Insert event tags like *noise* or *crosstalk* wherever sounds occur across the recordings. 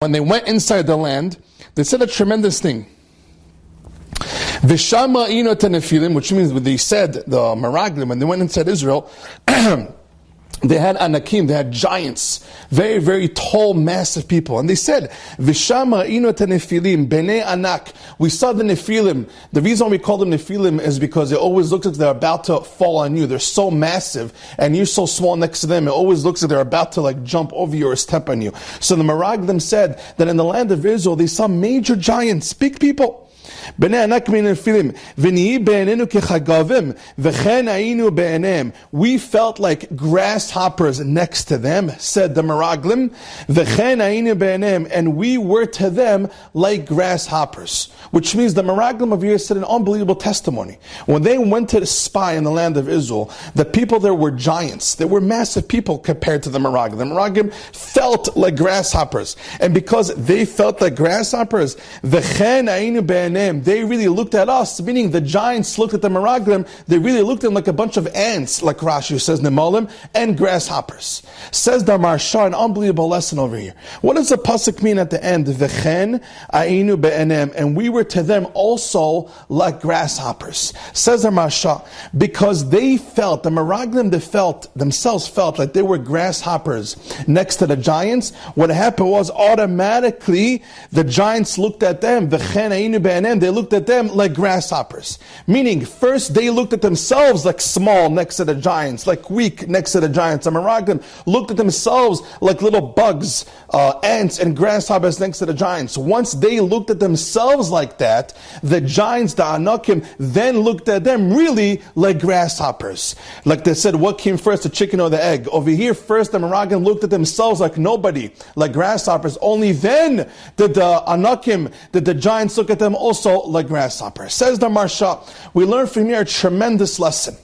when they went inside the land, they said a tremendous thing. Vishama ino which means they said the Meraglim when they went inside Israel. *clears throat* they had anakim, they had giants, very, very tall, massive people. And they said, Vishama ino nefilim, bene anak. We saw the Nephilim. The reason we call them Nephilim is because it always looks like they're about to fall on you. They're so massive, and you're so small next to them, it always looks like they're about to like jump over you or step on you. So the Meraglim said that in the land of Israel, they saw major giants, big people. בני ענק מן הנפילים, ונהי בעינינו כחגבים, וכן היינו בעיניהם. We felt like grasshoppers next to them, said the Meraglim, וכן היינו בעיניהם, and we were to them like grasshoppers. Which means the Meraglim of here said an unbelievable testimony. When they went to spy in the land of Israel, the people there were giants. They were massive people compared to the Meraglim. The Meraglim felt like grasshoppers. And because they felt like grasshoppers, וכן היינו בעיניהם, they really looked at us, meaning the giants looked at the Meraglim, they really looked at them like a bunch of ants, like Rashi says, Nemolim, and grasshoppers. Says the Maharsha, an unbelievable lesson over here. What does the Pasuk mean at the end? V'chen ainu be'enem, and we were to them also like grasshoppers. Says the Maharsha, because they felt, the Meraglim they felt, themselves felt like they were grasshoppers next to the giants, what happened was automatically the giants looked at them, v'chen ainu be'enem, they looked at them like grasshoppers. Meaning, first they looked at themselves like small next to the giants, like weak next to the giants. Amaragdim looked at themselves like little bugs, uh, ants, and grasshoppers next to the giants. Once they looked at themselves like that, the giants, the Anakim, then looked at them really like grasshoppers. Like they said, what came first, the chicken or the egg? Over here, first the Meraglim looked at themselves like nobody, like grasshoppers. Only then did the Anakim, did the giants look at them also like grasshopper. Says the Maharsha, we learn from here a tremendous lesson.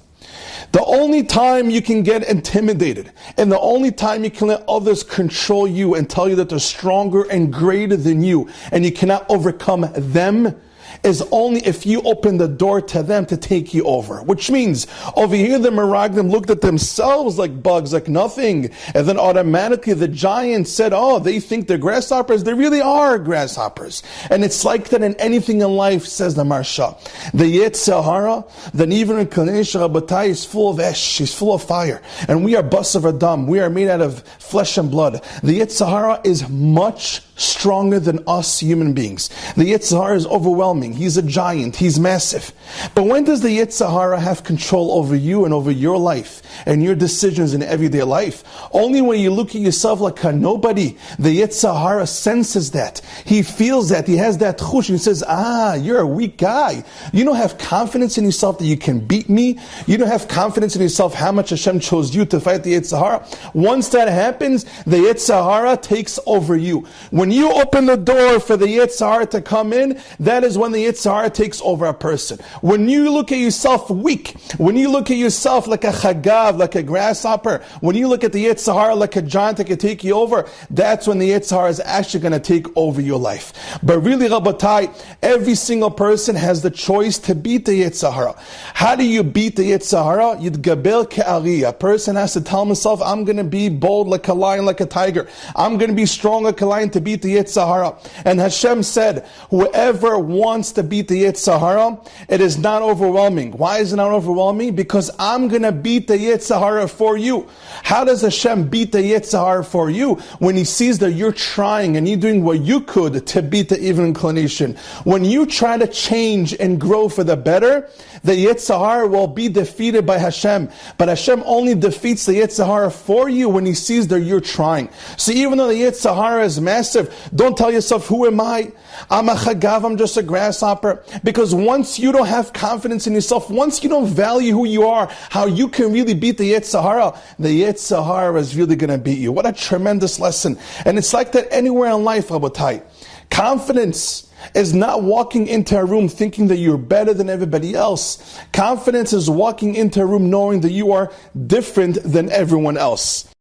The only time you can get intimidated and the only time you can let others control you and tell you that they're stronger and greater than you and you cannot overcome them is only if you open the door to them to take you over. Which means over here the Meraglim looked at themselves like bugs, like nothing. And then automatically the giants said, oh, they think they're grasshoppers. They really are grasshoppers. And it's like that in anything in life, says the Maharsha. The Yetzer Hara, the even in Kanesh Rabbatai is full of ash. She's full of fire. And we are basar v'dam. We are made out of flesh and blood. The Yetzer Hara is much stronger than us human beings. The Yetzer is overwhelming. He's a giant. He's massive. But when does the Yetzer have control over you and over your life and your decisions in everyday life? Only when you look at yourself like a nobody. The Yetzer senses that. He feels that. He has that chush. He says, ah, you're a weak guy. You don't have confidence in yourself that you can beat me. You don't have confidence in yourself how much Hashem chose you to fight the Yetzer Once that happens, the Yetzer takes over you. When when you open the door for the Yetzer Hara to come in, that is when the Yetzer Hara takes over a person. When you look at yourself weak, when you look at yourself like a chagav, like a grasshopper, when you look at the Yetzer Hara like a giant that can take you over, that's when the Yetzer Hara is actually going to take over your life. But really, Rabbatai, every single person has the choice to beat the Yetzer Hara. How do you beat the Yetzer Hara? Yidgabel ke'ari. A person has to tell himself, I'm going to be bold like a lion, like a tiger. I'm going to be strong like a lion to beat beat the Yetzer Hara. And Hashem said, whoever wants to beat the Yetzer Hara, it is not overwhelming. Why is it not overwhelming? Because I'm going to beat the Yetzer Hara for you. How does Hashem beat the Yetzer Hara for you? When He sees that you're trying and you're doing what you could to beat the evil inclination. When you try to change and grow for the better, the Yetzer Hara will be defeated by Hashem. But Hashem only defeats the Yetzer Hara for you when He sees that you're trying. So even though the Yetzer Hara is massive, don't tell yourself, who am I? I'm a chagav, I'm just a grasshopper. Because once you don't have confidence in yourself, once you don't value who you are, how you can really beat the Yetzer Hara, the Yetzer Hara is really going to beat you. What a tremendous lesson. And it's like that anywhere in life, Rabotai. Confidence is not walking into a room thinking that you're better than everybody else. Confidence is walking into a room knowing that you are different than everyone else.